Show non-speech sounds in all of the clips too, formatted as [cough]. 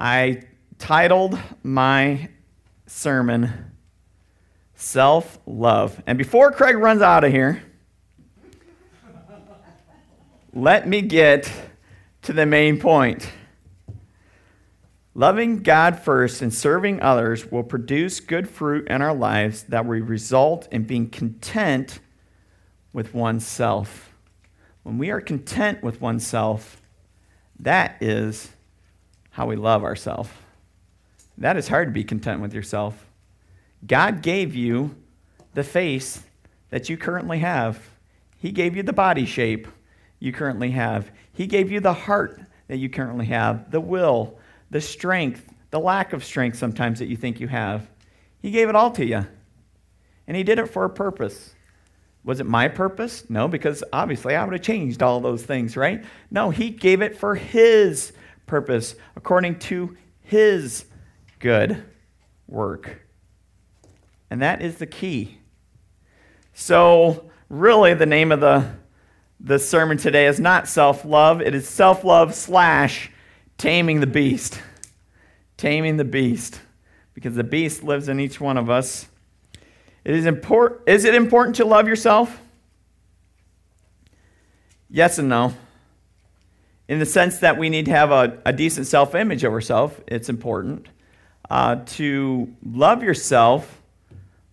I titled my sermon Self Love. And before Craig runs out of here, let me get to the main point. Loving God first and serving others will produce good fruit in our lives that will result in being content with oneself. When we are content with oneself, that is how we love ourselves. That is hard to be content with yourself. God gave you the face that you currently have, He gave you the body shape you currently have, He gave you the heart that you currently have, the will, the strength, the lack of strength sometimes that you think you have. He gave it all to you. And He did it for a purpose. Was it my purpose? No, because obviously I would have changed all those things, right? No, He gave it for His purpose, according to His good work. And that is the key. So, really, the name of the, the sermon today is not self love, it is self love slash taming the beast. Taming the beast. Because the beast lives in each one of us. It is, import- is it important to love yourself? Yes and no. In the sense that we need to have a, a decent self image of ourselves, it's important. Uh, to love yourself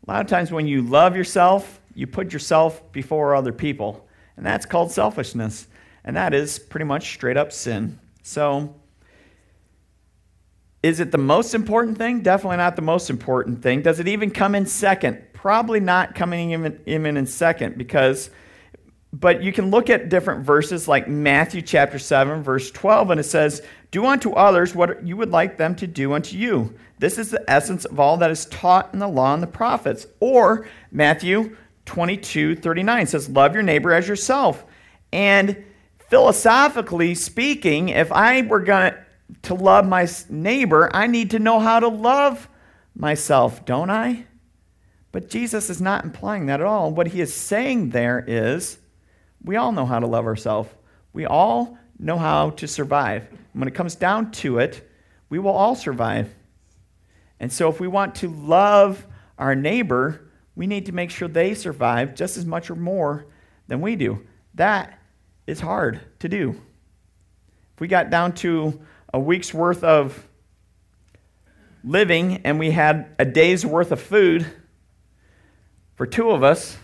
a lot of times when you love yourself, you put yourself before other people, and that's called selfishness. And that is pretty much straight up sin. So, is it the most important thing? Definitely not the most important thing. Does it even come in second? Probably not coming even, even in second because, but you can look at different verses like Matthew chapter 7, verse 12, and it says, Do unto others what you would like them to do unto you. This is the essence of all that is taught in the law and the prophets. Or Matthew 22 39 says, Love your neighbor as yourself. And philosophically speaking, if I were going to love my neighbor, I need to know how to love myself, don't I? But Jesus is not implying that at all. What he is saying there is we all know how to love ourselves. We all know how to survive. when it comes down to it, we will all survive. And so, if we want to love our neighbor, we need to make sure they survive just as much or more than we do. That is hard to do. If we got down to a week's worth of living and we had a day's worth of food for two of us,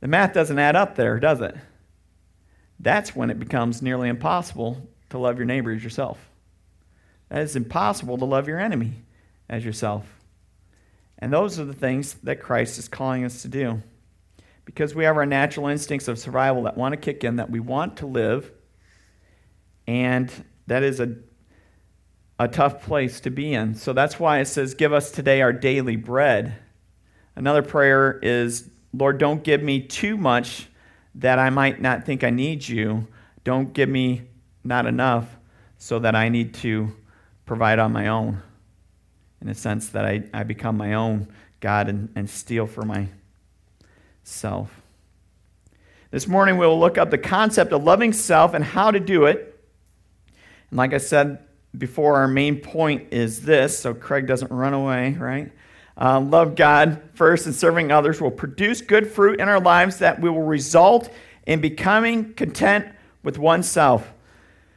the math doesn't add up there, does it? That's when it becomes nearly impossible to love your neighbor as yourself. That it's impossible to love your enemy as yourself. And those are the things that Christ is calling us to do. Because we have our natural instincts of survival that want to kick in, that we want to live, and that is a, a tough place to be in. So that's why it says, Give us today our daily bread. Another prayer is, Lord, don't give me too much that I might not think I need you. Don't give me not enough so that I need to provide on my own, in a sense that I, I become my own God and, and steal for myself. This morning, we will look up the concept of loving self and how to do it. And like I said before, our main point is this, so Craig doesn't run away, right? Uh, love God first and serving others will produce good fruit in our lives that will result in becoming content with oneself.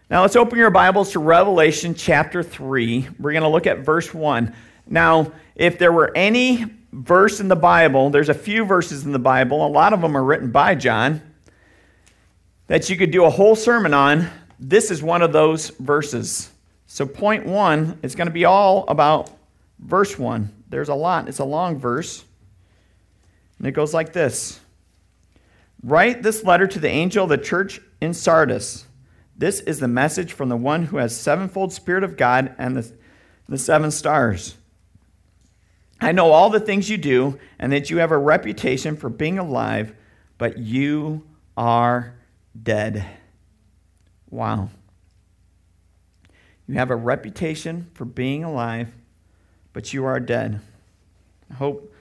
Now let's open your Bibles to Revelation chapter 3. We're going to look at verse 1. Now, if there were any verse in the Bible, there's a few verses in the Bible, a lot of them are written by John, that you could do a whole sermon on. This is one of those verses. So, point one is going to be all about verse 1. There's a lot, it's a long verse. And it goes like this Write this letter to the angel of the church in Sardis. This is the message from the one who has sevenfold Spirit of God and the, the seven stars. I know all the things you do, and that you have a reputation for being alive, but you are dead. Wow. You have a reputation for being alive, but you are dead. I hope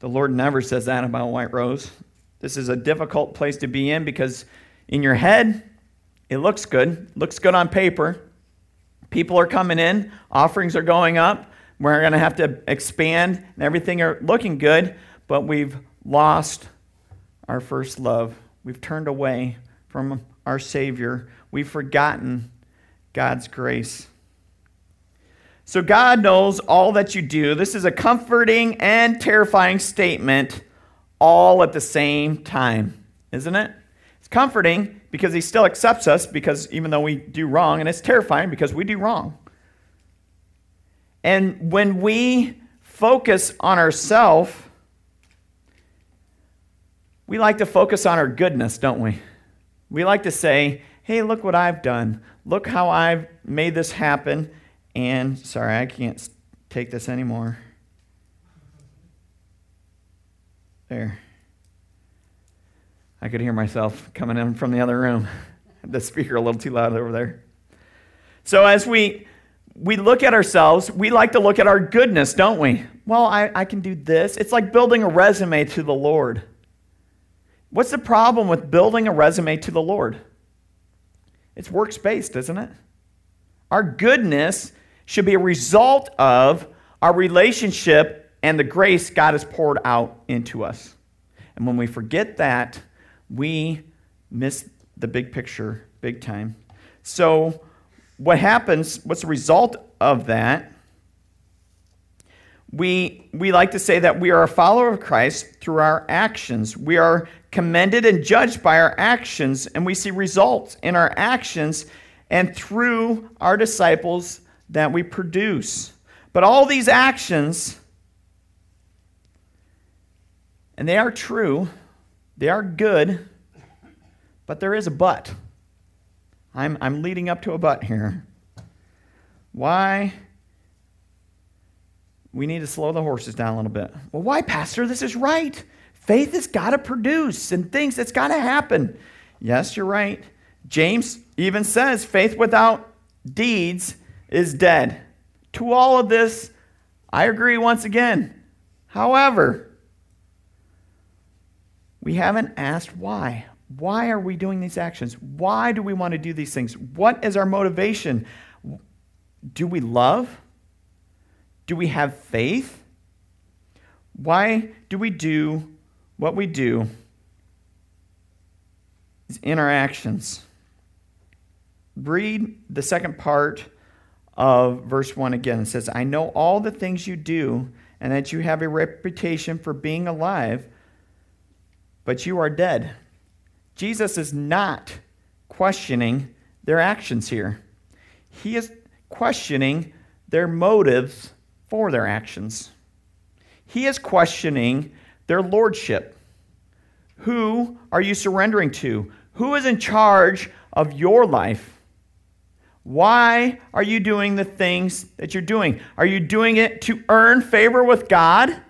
the Lord never says that about White Rose. This is a difficult place to be in because in your head, it looks good, looks good on paper, People are coming in, offerings are going up, we're going to have to expand, and everything are looking good, but we've lost our first love. We've turned away from our Savior. We've forgotten God's grace. So God knows all that you do. This is a comforting and terrifying statement all at the same time, isn't it? It's comforting because He still accepts us because even though we do wrong, and it's terrifying because we do wrong. And when we focus on ourselves, we like to focus on our goodness, don't we? We like to say, hey, look what I've done. Look how I've made this happen. And sorry, I can't take this anymore. There. I could hear myself coming in from the other room. [laughs] the speaker a little too loud over there. So as we we look at ourselves, we like to look at our goodness, don't we? Well, I, I can do this. It's like building a resume to the Lord. What's the problem with building a resume to the Lord? It's works based, isn't it? Our goodness should be a result of our relationship and the grace God has poured out into us. And when we forget that, we miss the big picture big time. So, what happens, what's the result of that? We, we like to say that we are a follower of Christ through our actions. We are commended and judged by our actions, and we see results in our actions and through our disciples that we produce. But all these actions, and they are true, they are good, but there is a but. I'm, I'm leading up to a but here. Why? We need to slow the horses down a little bit. Well, why, Pastor? This is right. Faith has got to produce and things that's got to happen. Yes, you're right. James even says faith without deeds is dead. To all of this, I agree once again. However, we haven't asked why. Why are we doing these actions? Why do we want to do these things? What is our motivation? Do we love? Do we have faith? Why do we do what we do in our actions? Read the second part of verse 1 again. It says, I know all the things you do, and that you have a reputation for being alive, but you are dead. Jesus is not questioning their actions here. He is questioning their motives for their actions. He is questioning their lordship. Who are you surrendering to? Who is in charge of your life? Why are you doing the things that you're doing? Are you doing it to earn favor with God?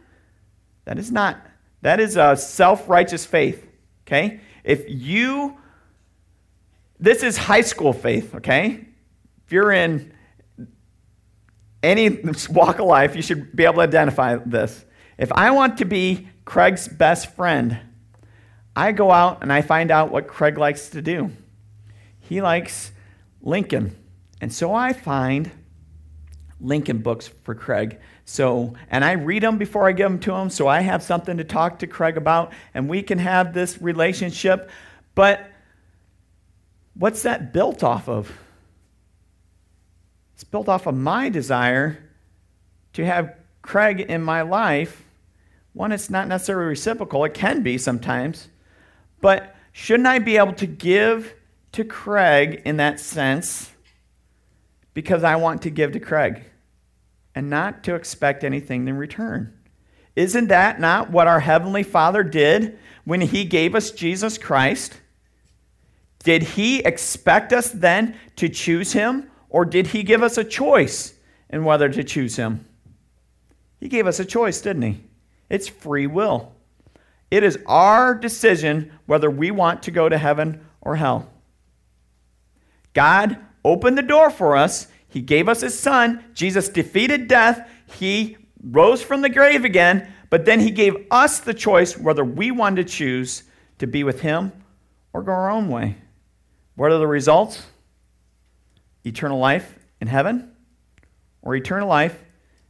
That is not. That is a self righteous faith. Okay? If you, this is high school faith, okay? If you're in any [laughs] walk of life, you should be able to identify this. If I want to be Craig's best friend, I go out and I find out what Craig likes to do. He likes Lincoln. And so I find Lincoln books for Craig. So, and I read them before I give them to him, so I have something to talk to Craig about, and we can have this relationship. But what's that built off of? It's built off of my desire to have Craig in my life. One, it's not necessarily reciprocal, it can be sometimes. But shouldn't I be able to give to Craig in that sense? Because I want to give to Craig and not to expect anything in return. Isn't that not what our Heavenly Father did when He gave us Jesus Christ? Did He expect us then to choose Him, or did He give us a choice in whether to choose Him? He gave us a choice, didn't He? It's free will. It is our decision whether we want to go to heaven or hell. God opened the door for us. He gave us his son. Jesus defeated death. He rose from the grave again, but then he gave us the choice whether we wanted to choose to be with him or go our own way. What are the results? Eternal life in heaven or eternal life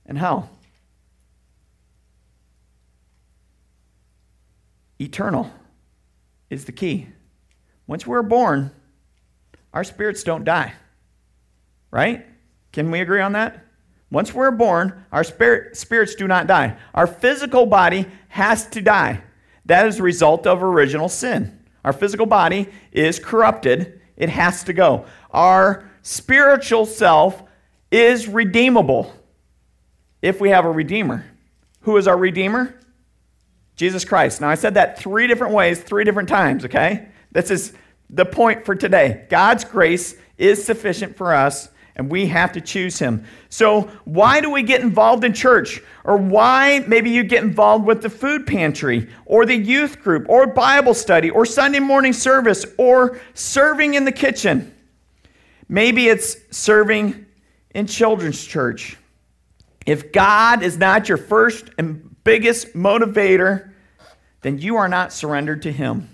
in hell? Eternal is the key. Once we're born, our spirits don't die. Right? Can we agree on that? Once we're born, our spirit, spirits do not die. Our physical body has to die. That is a result of original sin. Our physical body is corrupted, it has to go. Our spiritual self is redeemable if we have a redeemer. Who is our redeemer? Jesus Christ. Now, I said that three different ways, three different times, okay? This is the point for today. God's grace is sufficient for us and we have to choose him. So, why do we get involved in church? Or why maybe you get involved with the food pantry, or the youth group, or Bible study, or Sunday morning service, or serving in the kitchen? Maybe it's serving in children's church. If God is not your first and biggest motivator, then you are not surrendered to Him.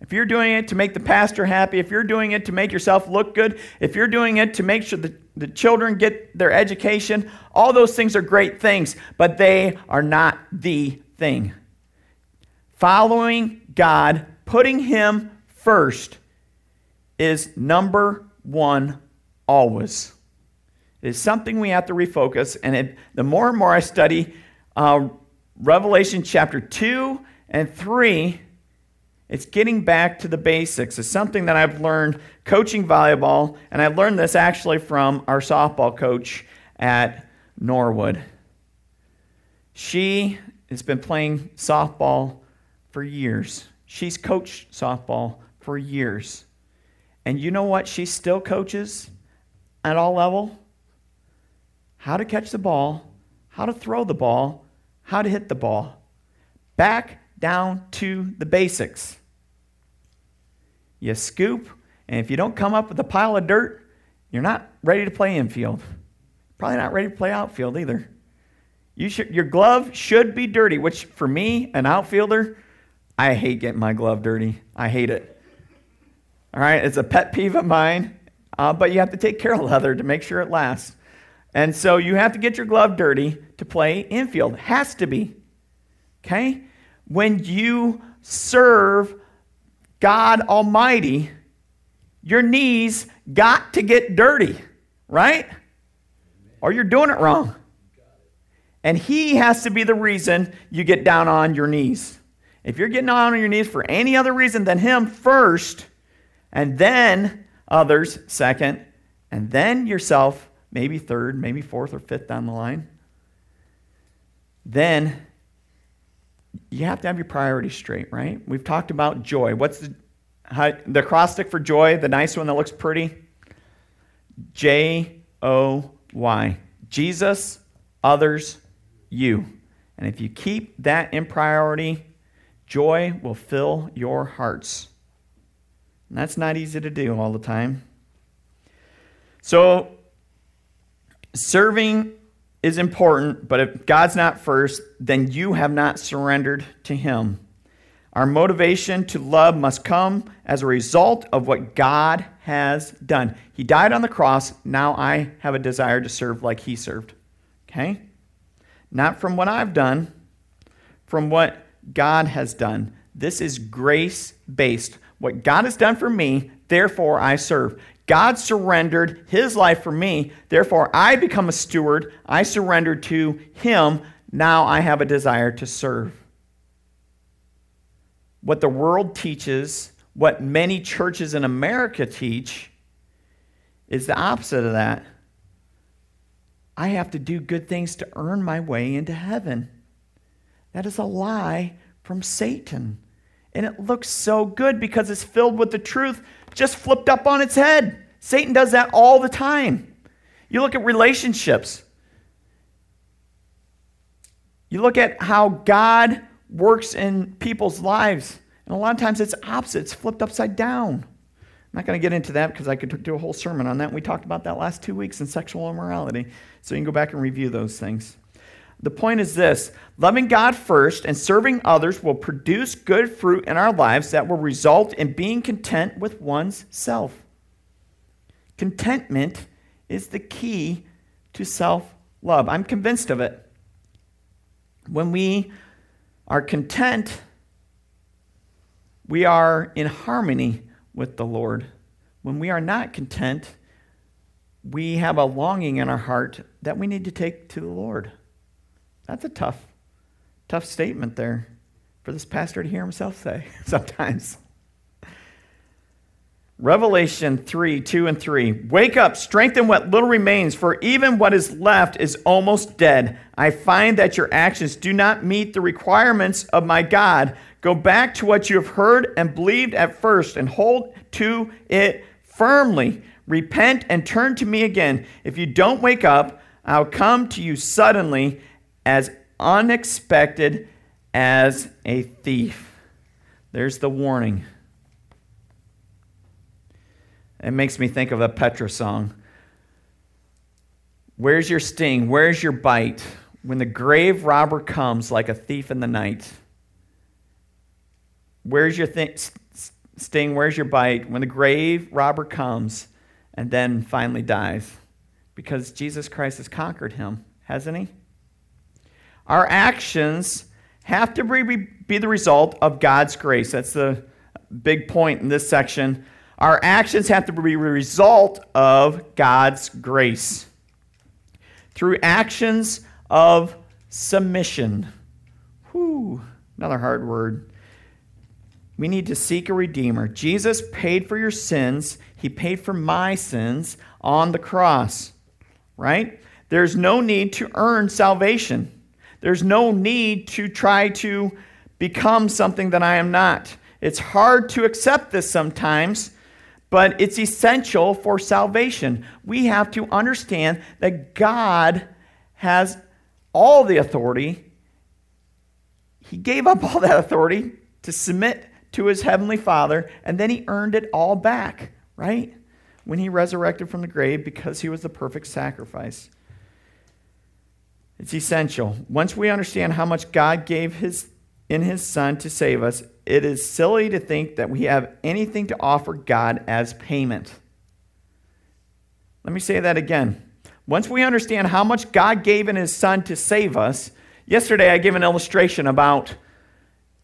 If you're doing it to make the pastor happy, if you're doing it to make yourself look good, if you're doing it to make sure the, the children get their education, all those things are great things, but they are not the thing. Following God, putting Him first, is number one always. It is something we have to refocus, and it, the more and more I study uh, Revelation chapter 2 and 3, it's getting back to the basics. It's something that I've learned coaching volleyball, and I learned this actually from our softball coach at Norwood. She has been playing softball for years. She's coached softball for years. And you know what she still coaches at all level? How to catch the ball, how to throw the ball, how to hit the ball. Back down to the basics. You scoop, and if you don't come up with a pile of dirt, you're not ready to play infield. Probably not ready to play outfield either. You should, your glove should be dirty, which for me, an outfielder, I hate getting my glove dirty. I hate it. All right, it's a pet peeve of mine, uh, but you have to take care of [laughs] leather to make sure it lasts. And so you have to get your glove dirty to play infield. Has to be. Okay? When you serve God Almighty, your knees got to get dirty, right? Or you're doing it wrong. And He has to be the reason you get down on your knees. If you're getting down on your knees for any other reason than Him first, and then others second, and then yourself maybe third, maybe fourth or fifth down the line, then you have to have your priorities straight, right? We've talked about joy. What's the, how, the acrostic for joy, the nice one that looks pretty? J O Y. Jesus, others, you. And if you keep that in priority, joy will fill your hearts. And that's not easy to do all the time. So, serving is important, but if God's not first, then you have not surrendered to Him. Our motivation to love must come as a result of what God has done. He died on the cross. Now I have a desire to serve like He served. Okay? Not from what I've done, from what God has done. This is grace based. What God has done for me, therefore I serve. God surrendered his life for me. Therefore, I become a steward. I surrender to him. Now I have a desire to serve. What the world teaches, what many churches in America teach, is the opposite of that. I have to do good things to earn my way into heaven. That is a lie from Satan. And it looks so good because it's filled with the truth just flipped up on its head. Satan does that all the time. You look at relationships. You look at how God works in people's lives. And a lot of times it's opposite, it's flipped upside down. I'm not going to get into that because I could do a whole sermon on that. We talked about that last two weeks in sexual immorality. So you can go back and review those things. The point is this loving God first and serving others will produce good fruit in our lives that will result in being content with one's self. Contentment is the key to self love. I'm convinced of it. When we are content, we are in harmony with the Lord. When we are not content, we have a longing in our heart that we need to take to the Lord. That's a tough, tough statement there for this pastor to hear himself say [laughs] sometimes. Revelation 3 2 and 3. Wake up, strengthen what little remains, for even what is left is almost dead. I find that your actions do not meet the requirements of my God. Go back to what you have heard and believed at first and hold to it firmly. Repent and turn to me again. If you don't wake up, I'll come to you suddenly as unexpected as a thief. There's the warning. It makes me think of a Petra song. Where's your sting? Where's your bite? When the grave robber comes like a thief in the night. Where's your sting? Where's your bite? When the grave robber comes and then finally dies. Because Jesus Christ has conquered him, hasn't he? Our actions have to be, the result of God's grace. That's the big point in this section our actions have to be the result of God's grace. Through actions of submission. Whew, another hard word. We need to seek a redeemer. Jesus paid for your sins. He paid for my sins on the cross, right? There's no need to earn salvation. There's no need to try to become something that I am not. It's hard to accept this sometimes but it's essential for salvation. We have to understand that God has all the authority. He gave up all that authority to submit to his heavenly Father, and then he earned it all back, right? When he resurrected from the grave because he was the perfect sacrifice. It's essential. Once we understand how much God gave his in his son to save us, it is silly to think that we have anything to offer God as payment. Let me say that again. Once we understand how much God gave in his son to save us, yesterday I gave an illustration about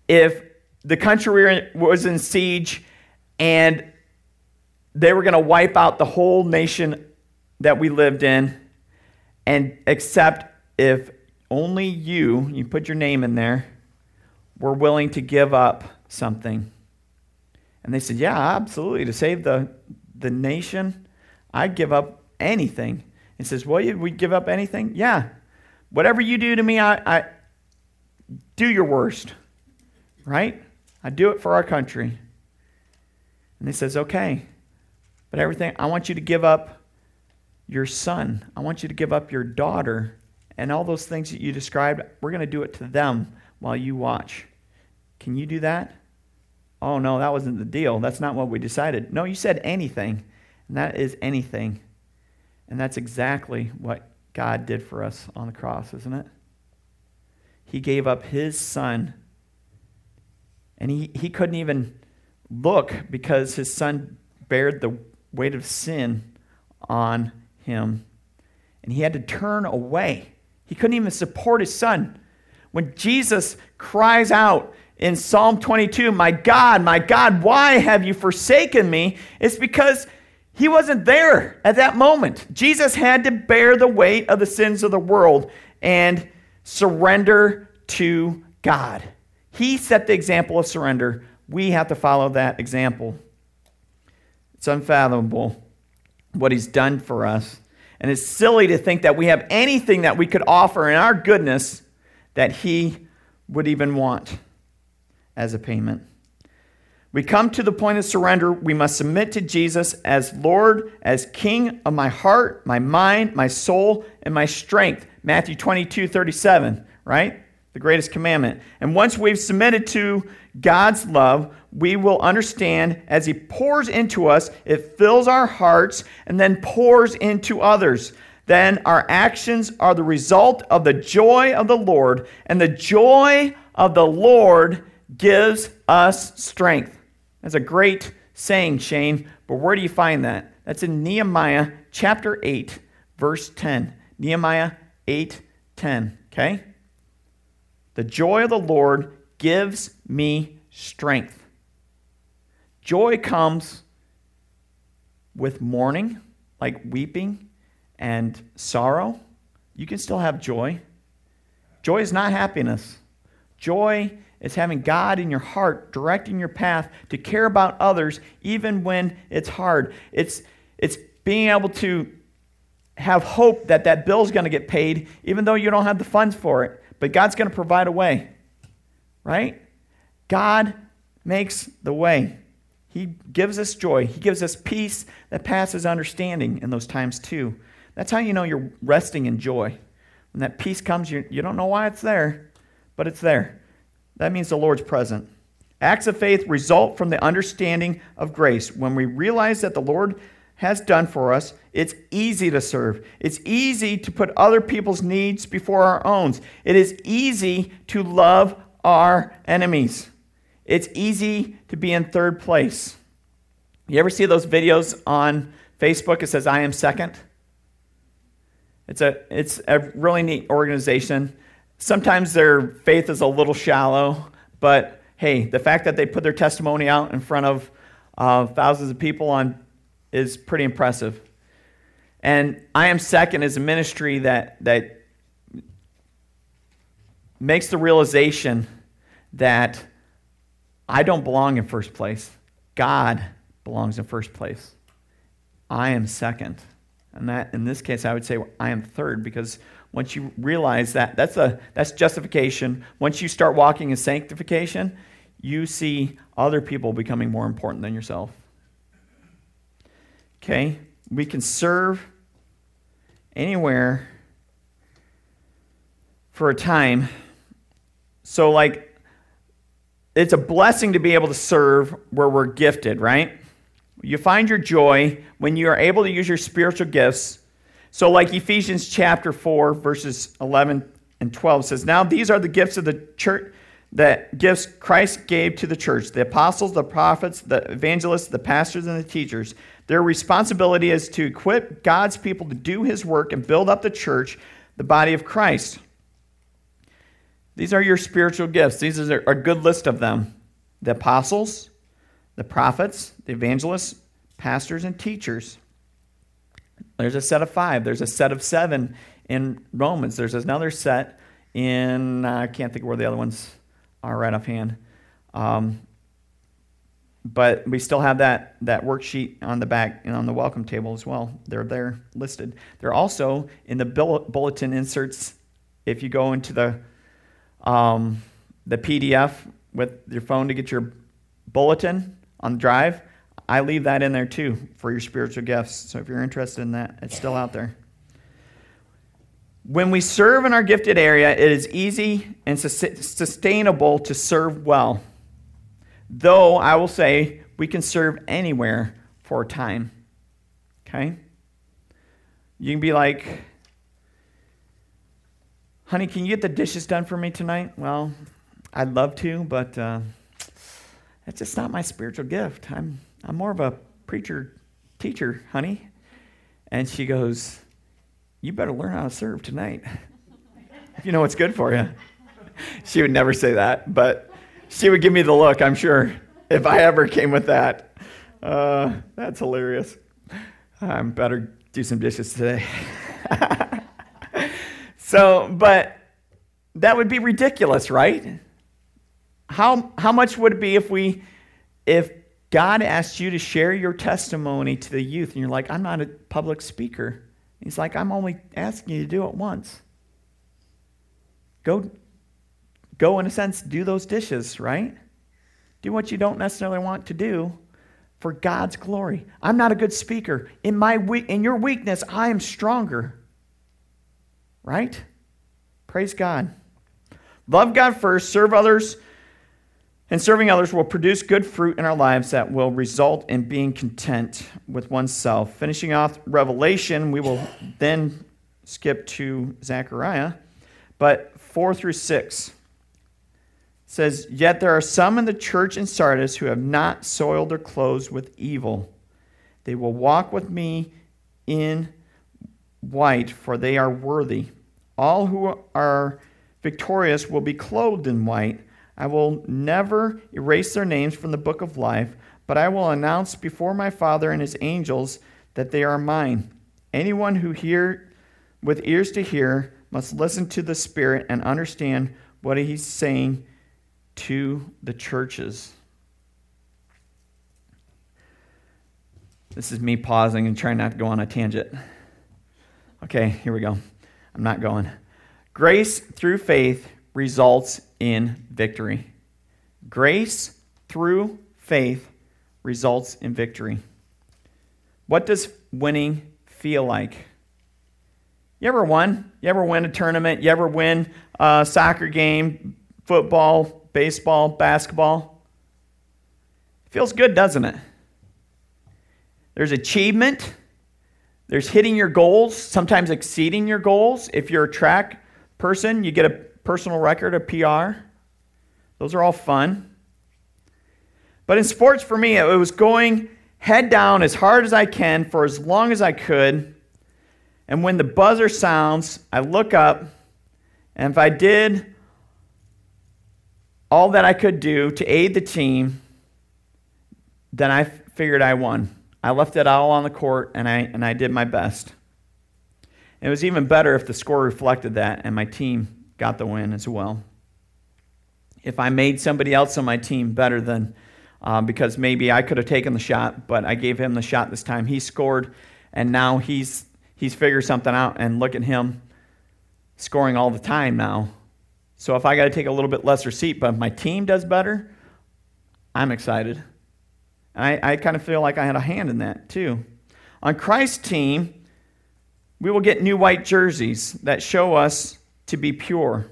if the country was in siege and they were going to wipe out the whole nation that we lived in and except if only you you put your name in there were willing to give up something. And they said, Yeah, absolutely. To save the, the nation, I'd give up anything. He says, Well, we give up anything? Yeah. Whatever you do to me, I, I do your worst. Right? I do it for our country. And he says, Okay. But everything, I want you to give up your son. I want you to give up your daughter. And all those things that you described, we're going to do it to them while you watch. Can you do that? Oh, no, that wasn't the deal. That's not what we decided. No, you said anything. And that is anything. And that's exactly what God did for us on the cross, isn't it? He gave up his son. And he, he couldn't even look because his son bared the weight of sin on him. And he had to turn away. He couldn't even support his son. When Jesus cries out in Psalm 22, My God, my God, why have you forsaken me? It's because he wasn't there at that moment. Jesus had to bear the weight of the sins of the world and surrender to God. He set the example of surrender. We have to follow that example. It's unfathomable what he's done for us. And it's silly to think that we have anything that we could offer in our goodness that he would even want as a payment. We come to the point of surrender. We must submit to Jesus as Lord, as King of my heart, my mind, my soul, and my strength. Matthew 22, 37, right? The greatest commandment. And once we've submitted to God's love, we will understand as He pours into us, it fills our hearts and then pours into others. Then our actions are the result of the joy of the Lord, and the joy of the Lord gives us strength. That's a great saying, Shane, but where do you find that? That's in Nehemiah chapter 8. verse 10. Nehemiah 8 10. Okay? The joy of the Lord gives me strength. Joy comes with mourning, like weeping and sorrow. You can still have joy. Joy is not happiness. Joy is having God in your heart, directing your path to care about others even when it's hard. It's, it's being able to have hope that that bill's going to get paid even though you don't have the funds for it, but God's going to provide a way. Right? God makes the way. He gives us joy. He gives us peace that passes understanding in those times too. That's how you know you're resting in joy. When that peace comes, you, you don't know why it's there, but it's there. That means the Lord's present. Acts of faith result from the understanding of grace. When we realize that the Lord has done for us, it's easy to serve. It's easy to put other people's needs before our own. It is easy to love our enemies. It's easy to be in third place. You ever see those videos on Facebook? It says, I am second. It's a, it's a really neat organization. Sometimes their faith is a little shallow, but hey, the fact that they put their testimony out in front of uh, thousands of people on is pretty impressive. And I am second is a ministry that that makes the realization that I don't belong in first place. God belongs in first place. I am second. And that in this case I would say I am third because once you realize that that's a that's justification. Once you start walking in sanctification, you see other people becoming more important than yourself. Okay? We can serve anywhere for a time. So like it's a blessing to be able to serve where we're gifted, right? You find your joy when you are able to use your spiritual gifts. So, like Ephesians chapter 4, verses 11 and 12 says, Now these are the gifts of the church, that gifts Christ gave to the church the apostles, the prophets, the evangelists, the pastors, and the teachers. Their responsibility is to equip God's people to do his work and build up the church, the body of Christ. These are your spiritual gifts. These are a good list of them the apostles, the prophets, the evangelists, pastors, and teachers. There's a set of five, there's a set of seven in Romans, there's another set in, I can't think of where the other ones are right offhand. Um, but we still have that, that worksheet on the back and on the welcome table as well. They're there listed. They're also in the bulletin inserts. If you go into the um, the PDF with your phone to get your bulletin on drive. I leave that in there too for your spiritual gifts. So if you're interested in that, it's still out there. When we serve in our gifted area, it is easy and sustainable to serve well. Though I will say we can serve anywhere for a time. Okay? You can be like, honey, can you get the dishes done for me tonight? Well, I'd love to, but uh, that's just not my spiritual gift. I'm, I'm more of a preacher, teacher, honey. And she goes, You better learn how to serve tonight. If [laughs] you know what's good for you. She would never say that, but she would give me the look, I'm sure, if I ever came with that. Uh, that's hilarious. I better do some dishes today. [laughs] So, but that would be ridiculous, right? How, how much would it be if we, if God asked you to share your testimony to the youth and you're like, I'm not a public speaker. He's like, I'm only asking you to do it once. Go, go in a sense, do those dishes, right? Do what you don't necessarily want to do for God's glory. I'm not a good speaker. In my in your weakness, I am stronger. Right? Praise God. Love God first, serve others, and serving others will produce good fruit in our lives that will result in being content with oneself. Finishing off Revelation, we will then skip to Zechariah. But 4 through 6 says, Yet there are some in the church in Sardis who have not soiled their clothes with evil. They will walk with me in white, for they are worthy. All who are victorious will be clothed in white. I will never erase their names from the book of life, but I will announce before my Father and his angels that they are mine. Anyone who hear with ears to hear must listen to the Spirit and understand what he's saying to the churches. This is me pausing and trying not to go on a tangent. Okay, here we go. I'm not going. Grace through faith results in victory. Grace through faith results in victory. What does winning feel like? You ever won? You ever win a tournament? You ever win a soccer game, football, baseball, basketball? Feels good, doesn't it? There's achievement. There's hitting your goals, sometimes exceeding your goals. If you're a track person, you get a personal record, a PR. Those are all fun. But in sports, for me, it was going head down as hard as I can for as long as I could. And when the buzzer sounds, I look up, and if I did all that I could do to aid the team, then I figured I won. I left it all on the court, and I, and I did my best. It was even better if the score reflected that and my team got the win as well. If I made somebody else on my team better than uh, because maybe I could have taken the shot, but I gave him the shot this time. He scored, and now he's he's figured something out. And look at him scoring all the time now. So if I got to take a little bit lesser seat, but my team does better, I'm excited. I, I kind of feel like I had a hand in that too. On Christ's team, we will get new white jerseys that show us to be pure.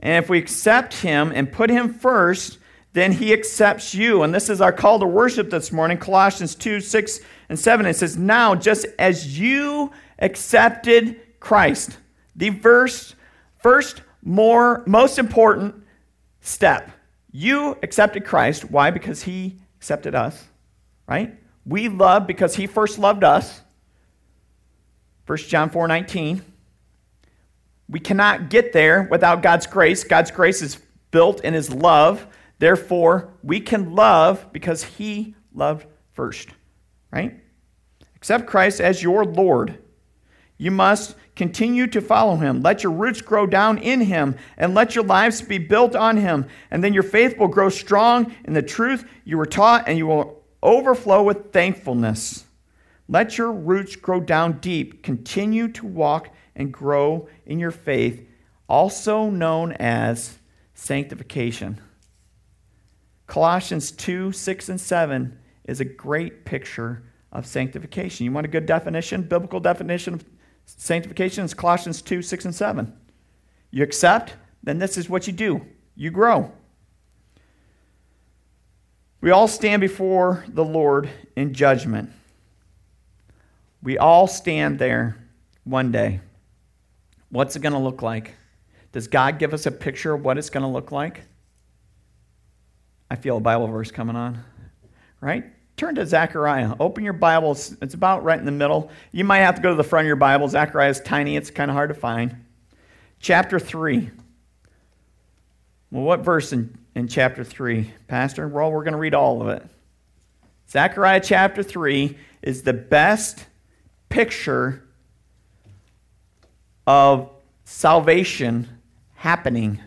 And if we accept Him and put Him first, then He accepts you. And this is our call to worship this morning Colossians 2 6 and 7. It says, Now, just as you accepted Christ, the first, first more, most important step. You accepted Christ. Why? Because He accepted us, right? We love because He first loved us. 1 John 4 19. We cannot get there without God's grace. God's grace is built in His love. Therefore, we can love because He loved first, right? Accept Christ as your Lord. You must continue to follow Him. Let your roots grow down in Him and let your lives be built on Him. And then your faith will grow strong in the truth you were taught and you will overflow with thankfulness. Let your roots grow down deep. Continue to walk and grow in your faith, also known as sanctification. Colossians 2 6 and 7 is a great picture of sanctification. You want a good definition, biblical definition of sanctification? is Colossians 2 6 and 7. You accept, then this is what you do you grow. We all stand before the Lord in judgment. We all stand there one day. What's it going to look like? Does God give us a picture of what it's going to look like? I feel a Bible verse coming on, right? Turn to Zechariah. Open your Bibles. It's about right in the middle. You might have to go to the front of your Bible. Zechariah is tiny, it's kind of hard to find. Chapter 3. Well, what verse in, in chapter 3, Pastor? Well, we're going to read all of it. Zechariah chapter 3 is the best picture of salvation happening.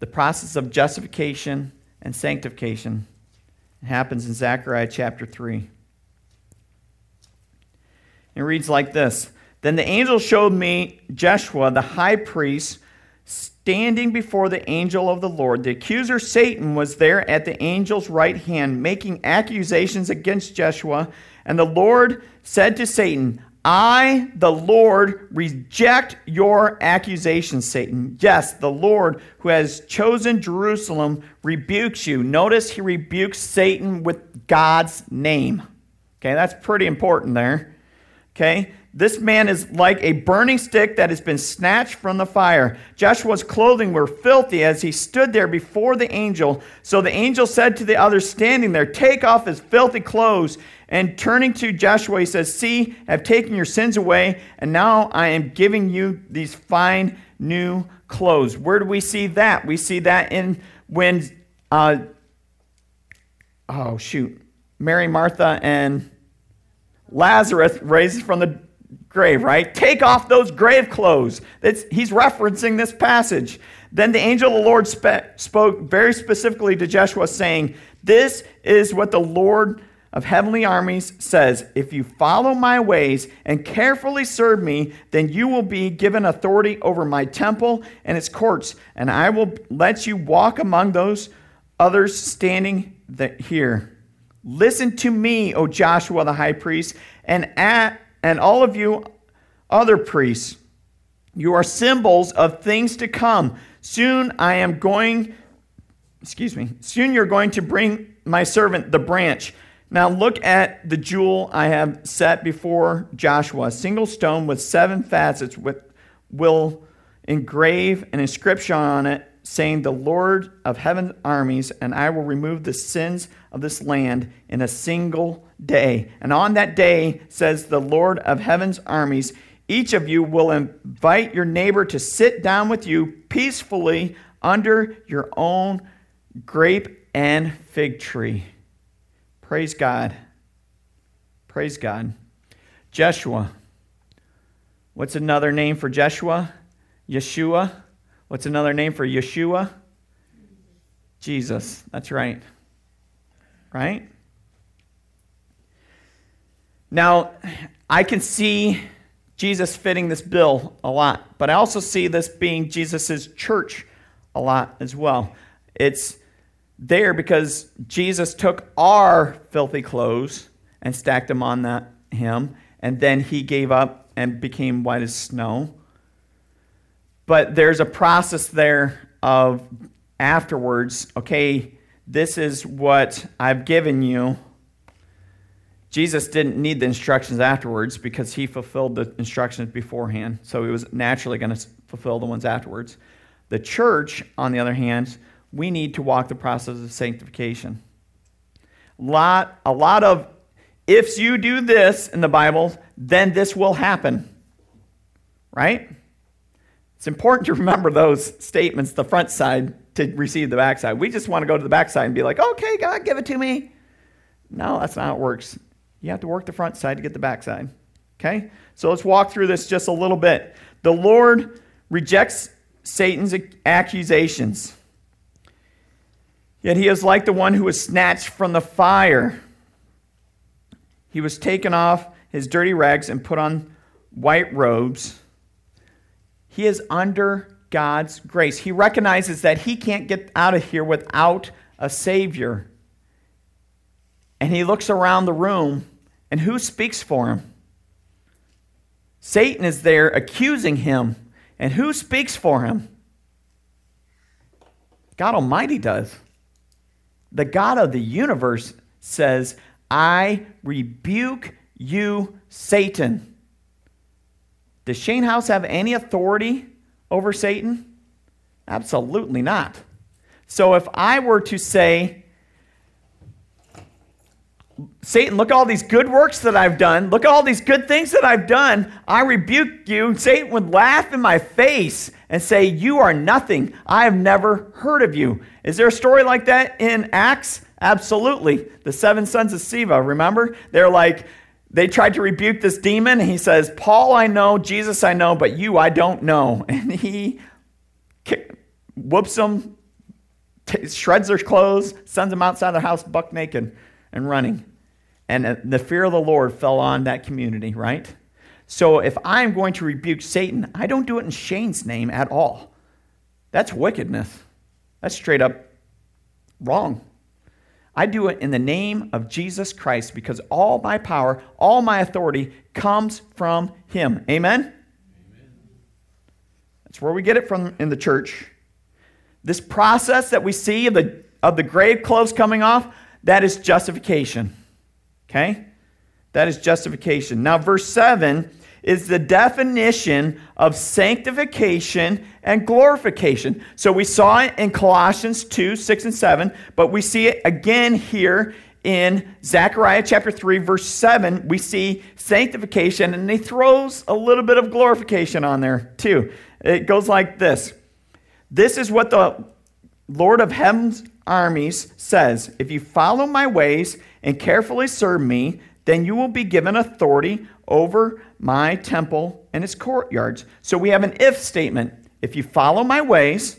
The process of justification and sanctification happens in Zechariah chapter 3. It reads like this Then the angel showed me Joshua, the high priest, standing before the angel of the Lord. The accuser Satan was there at the angel's right hand, making accusations against Joshua. And the Lord said to Satan, I, the Lord, reject your accusations, Satan. Yes, the Lord who has chosen Jerusalem rebukes you. Notice he rebukes Satan with God's name. Okay, that's pretty important there. Okay? This man is like a burning stick that has been snatched from the fire. Joshua's clothing were filthy as he stood there before the angel. So the angel said to the others standing there, Take off his filthy clothes. And turning to Joshua, he says, See, I have taken your sins away, and now I am giving you these fine new clothes. Where do we see that? We see that in when, uh, oh, shoot, Mary, Martha, and Lazarus raised from the grave, right? Take off those grave clothes. It's, he's referencing this passage. Then the angel of the Lord spe- spoke very specifically to Joshua, saying, This is what the Lord of heavenly armies says, If you follow my ways and carefully serve me, then you will be given authority over my temple and its courts, and I will let you walk among those others standing here. Listen to me, O Joshua the high priest, and at and all of you other priests, you are symbols of things to come. Soon I am going, excuse me, soon you're going to bring my servant the branch. Now look at the jewel I have set before Joshua. A single stone with seven facets with, will engrave an inscription on it saying, The Lord of heaven's armies, and I will remove the sins of this land in a single day. And on that day, says the Lord of heaven's armies, each of you will invite your neighbor to sit down with you peacefully under your own grape and fig tree. Praise God. Praise God. Jeshua. What's another name for Jeshua? Yeshua. What's another name for Yeshua? Jesus. That's right. Right? Now, I can see Jesus fitting this bill a lot, but I also see this being Jesus' church a lot as well. It's there because Jesus took our filthy clothes and stacked them on that him, and then he gave up and became white as snow. But there's a process there of afterwards, okay, this is what I've given you Jesus didn't need the instructions afterwards because he fulfilled the instructions beforehand. So he was naturally going to fulfill the ones afterwards. The church, on the other hand, we need to walk the process of sanctification. A lot, a lot of if you do this in the Bible, then this will happen. Right? It's important to remember those statements, the front side, to receive the backside. We just want to go to the backside and be like, okay, God, give it to me. No, that's not how it works. You have to work the front side to get the back side. Okay? So let's walk through this just a little bit. The Lord rejects Satan's accusations. Yet he is like the one who was snatched from the fire. He was taken off his dirty rags and put on white robes. He is under God's grace. He recognizes that he can't get out of here without a Savior. And he looks around the room, and who speaks for him? Satan is there accusing him. And who speaks for him? God Almighty does. The God of the universe says, I rebuke you, Satan. Does Shane House have any authority over Satan? Absolutely not. So if I were to say, Satan, look at all these good works that I've done. Look at all these good things that I've done. I rebuke you. Satan would laugh in my face and say, You are nothing. I have never heard of you. Is there a story like that in Acts? Absolutely. The seven sons of Sceva, remember? They're like, they tried to rebuke this demon. And he says, Paul, I know. Jesus, I know. But you, I don't know. [laughs] And he whoops them, t- shreds their clothes, sends them outside their house buck naked and running. And uh, the fear of the Lord fell on that community, right? So if I'm going to rebuke Satan, I don't do it in Shane's name at all. That's wickedness. That's straight up wrong. I do it in the name of Jesus Christ because all my power, all my authority comes from Him. Amen? Amen? That's where we get it from in the church. This process that we see of the, of the grave clothes coming off, that is justification. Okay? That is justification. Now, verse 7 is the definition of sanctification and glorification. So we saw it in Colossians 2 6 and 7, but we see it again here in Zechariah chapter 3, verse 7. We see sanctification, and he throws a little bit of glorification on there too. It goes like this This is what the Lord of heaven's armies says If you follow my ways and carefully serve me, then you will be given authority over my temple and its courtyards. So we have an if statement. If you follow my ways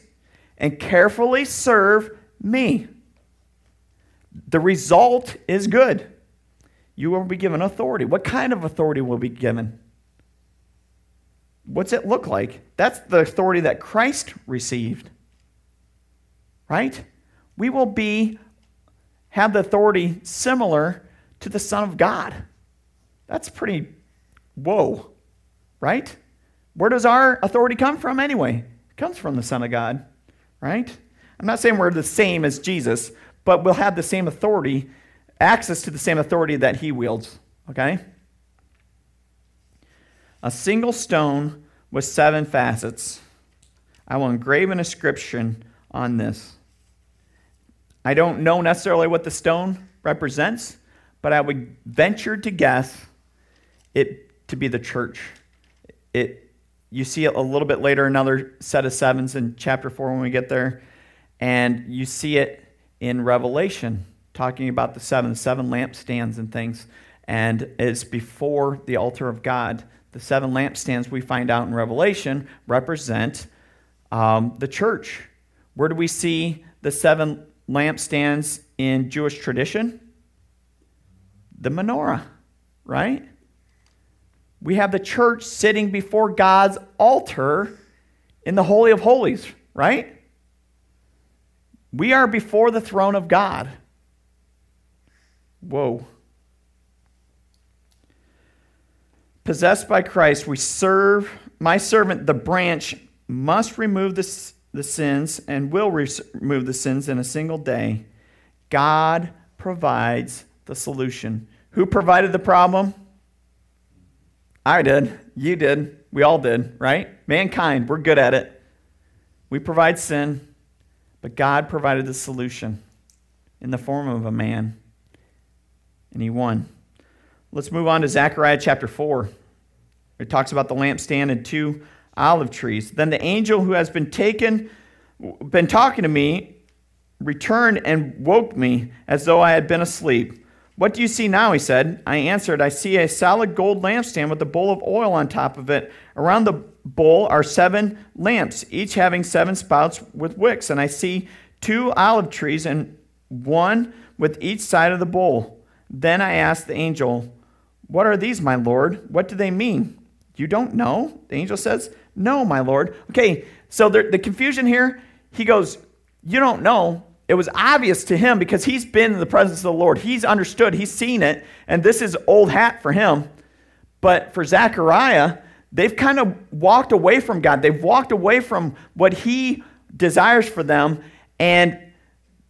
and carefully serve me, the result is good. You will be given authority. What kind of authority will be given? What's it look like? That's the authority that Christ received. Right? We will be have the authority similar to the Son of God. That's pretty whoa, right? Where does our authority come from anyway? It comes from the Son of God, right? I'm not saying we're the same as Jesus, but we'll have the same authority, access to the same authority that he wields, okay? A single stone with seven facets. I will engrave an inscription on this. I don't know necessarily what the stone represents, but I would venture to guess it to be the church. It you see it a little bit later, another set of sevens in chapter four when we get there, and you see it in Revelation, talking about the seven, seven lampstands and things, and it's before the altar of God. The seven lampstands we find out in Revelation represent um, the church. Where do we see the seven lampstands in Jewish tradition? The menorah, right? We have the church sitting before God's altar in the Holy of Holies, right? We are before the throne of God. Whoa. Possessed by Christ, we serve. My servant, the branch, must remove the, the sins and will remove the sins in a single day. God provides the solution. Who provided the problem? I did. You did. We all did, right? Mankind, we're good at it. We provide sin, but God provided the solution in the form of a man, and he won. Let's move on to Zechariah chapter 4. It talks about the lampstand and two olive trees. Then the angel who has been taken, been talking to me, returned and woke me as though I had been asleep. What do you see now? He said. I answered, I see a solid gold lampstand with a bowl of oil on top of it. Around the bowl are seven lamps, each having seven spouts with wicks. And I see two olive trees and one with each side of the bowl. Then I asked the angel, What are these, my Lord? What do they mean? You don't know? The angel says, No, my Lord. Okay, so the, the confusion here, he goes, You don't know it was obvious to him because he's been in the presence of the Lord. He's understood, he's seen it, and this is old hat for him. But for Zechariah, they've kind of walked away from God. They've walked away from what he desires for them, and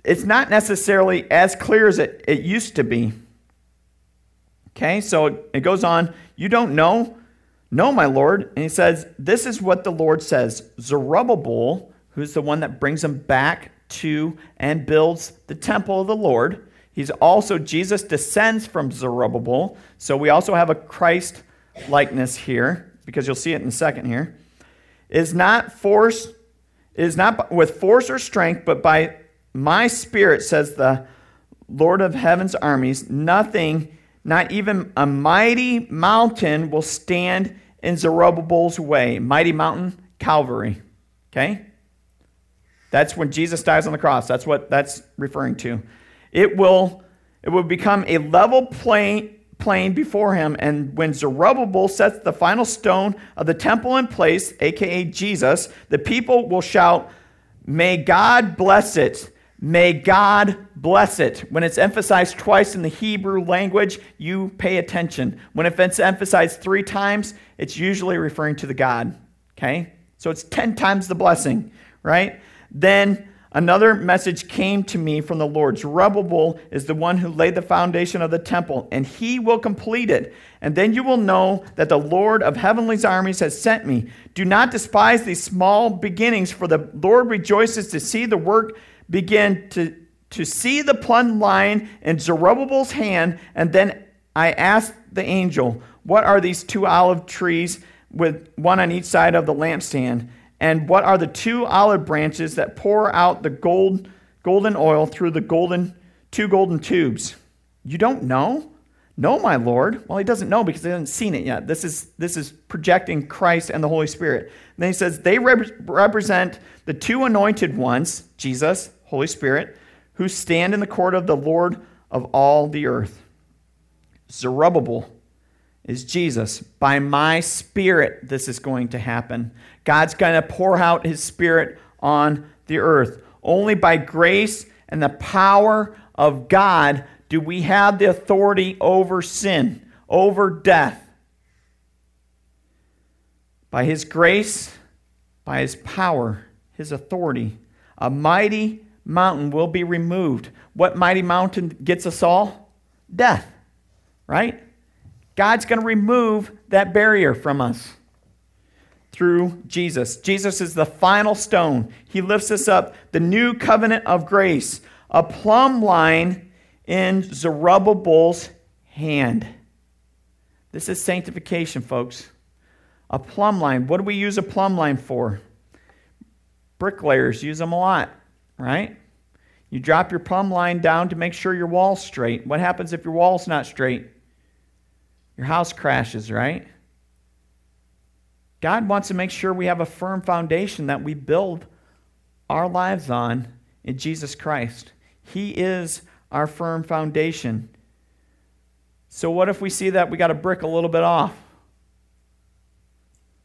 it's not necessarily as clear as it, it used to be. Okay, so it goes on. You don't know? No, my Lord. And he says, This is what the Lord says Zerubbabel, who's the one that brings them back to and builds the temple of the Lord. He's also, Jesus descends from Zerubbabel. So we also have a Christ likeness here, because you'll see it in a second here. Is not force, is not with force or strength, but by my spirit, says the Lord of heaven's armies, nothing, not even a mighty mountain will stand in Zerubbabel's way. Mighty mountain, Calvary. Okay? That's when Jesus dies on the cross. That's what that's referring to. It will, it will become a level plain, plain before him. And when Zerubbabel sets the final stone of the temple in place, aka Jesus, the people will shout, May God bless it. May God bless it. When it's emphasized twice in the Hebrew language, you pay attention. When it's emphasized three times, it's usually referring to the God. Okay? So it's 10 times the blessing, right? Then Another message came to me from the Lord. Zerubbabel is the one who laid the foundation of the temple, and he will complete it. And then you will know that the Lord of heavenly armies has sent me. Do not despise these small beginnings, for the Lord rejoices to see the work begin, to, to see the plumb line in Zerubbabel's hand. And then I asked the angel, What are these two olive trees with one on each side of the lampstand? And what are the two olive branches that pour out the gold, golden oil through the golden, two golden tubes? You don't know? No, my Lord. Well, he doesn't know because he hasn't seen it yet. This is, this is projecting Christ and the Holy Spirit. And then he says, They rep- represent the two anointed ones, Jesus, Holy Spirit, who stand in the court of the Lord of all the earth. Zerubbabel is Jesus. By my spirit, this is going to happen. God's going to pour out his spirit on the earth. Only by grace and the power of God do we have the authority over sin, over death. By his grace, by his power, his authority, a mighty mountain will be removed. What mighty mountain gets us all? Death, right? God's going to remove that barrier from us through Jesus. Jesus is the final stone. He lifts us up, the new covenant of grace, a plumb line in Zerubbabel's hand. This is sanctification, folks. A plumb line. What do we use a plumb line for? Bricklayers use them a lot, right? You drop your plumb line down to make sure your wall's straight. What happens if your wall's not straight? Your house crashes, right? God wants to make sure we have a firm foundation that we build our lives on in Jesus Christ. He is our firm foundation. So, what if we see that we got a brick a little bit off?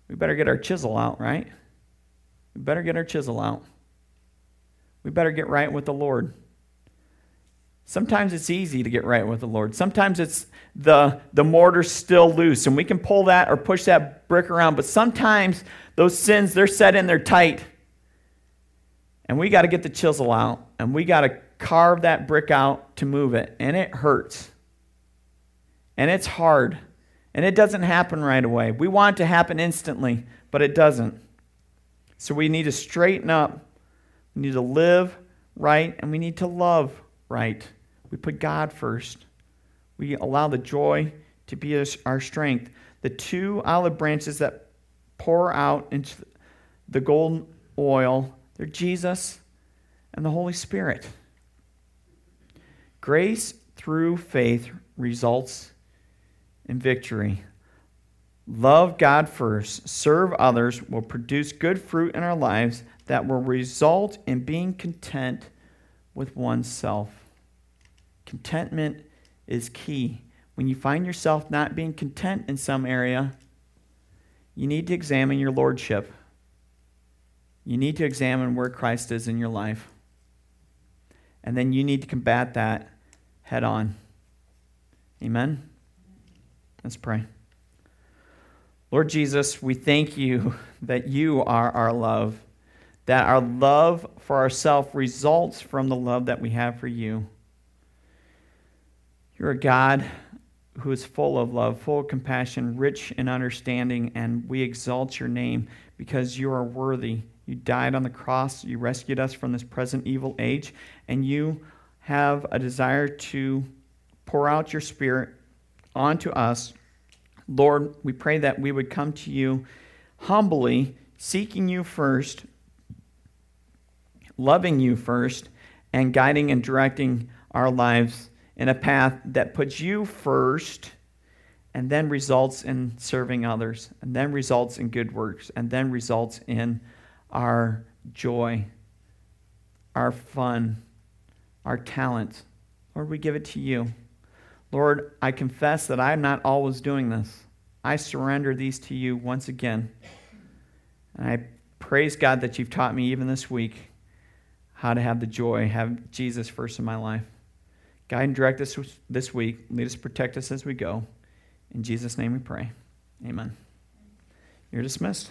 We better get our chisel out, right? We better get our chisel out. We better get right with the Lord. Sometimes it's easy to get right with the Lord. Sometimes it's the, the mortar's still loose and we can pull that or push that brick around. But sometimes those sins, they're set in there tight. And we got to get the chisel out and we got to carve that brick out to move it. And it hurts. And it's hard. And it doesn't happen right away. We want it to happen instantly, but it doesn't. So we need to straighten up. We need to live right and we need to love right. We put God first. We allow the joy to be our strength. The two olive branches that pour out into the golden oil, they're Jesus and the Holy Spirit. Grace through faith results in victory. Love God first, serve others, will produce good fruit in our lives that will result in being content with oneself. Contentment is key. When you find yourself not being content in some area, you need to examine your lordship. You need to examine where Christ is in your life. And then you need to combat that head on. Amen? Let's pray. Lord Jesus, we thank you [laughs] that you are our love, that our love for ourselves results from the love that we have for you. You're a God who is full of love, full of compassion, rich in understanding, and we exalt your name because you are worthy. You died on the cross, you rescued us from this present evil age, and you have a desire to pour out your spirit onto us. Lord, we pray that we would come to you humbly, seeking you first, loving you first, and guiding and directing our lives in a path that puts you first and then results in serving others, and then results in good works, and then results in our joy, our fun, our talent. Lord, we give it to you. Lord, I confess that I'm not always doing this. I surrender these to you once again. And I praise God that you've taught me even this week how to have the joy, have Jesus first in my life. Guide and direct us this week. Lead us, protect us as we go. In Jesus' name we pray. Amen. You're dismissed.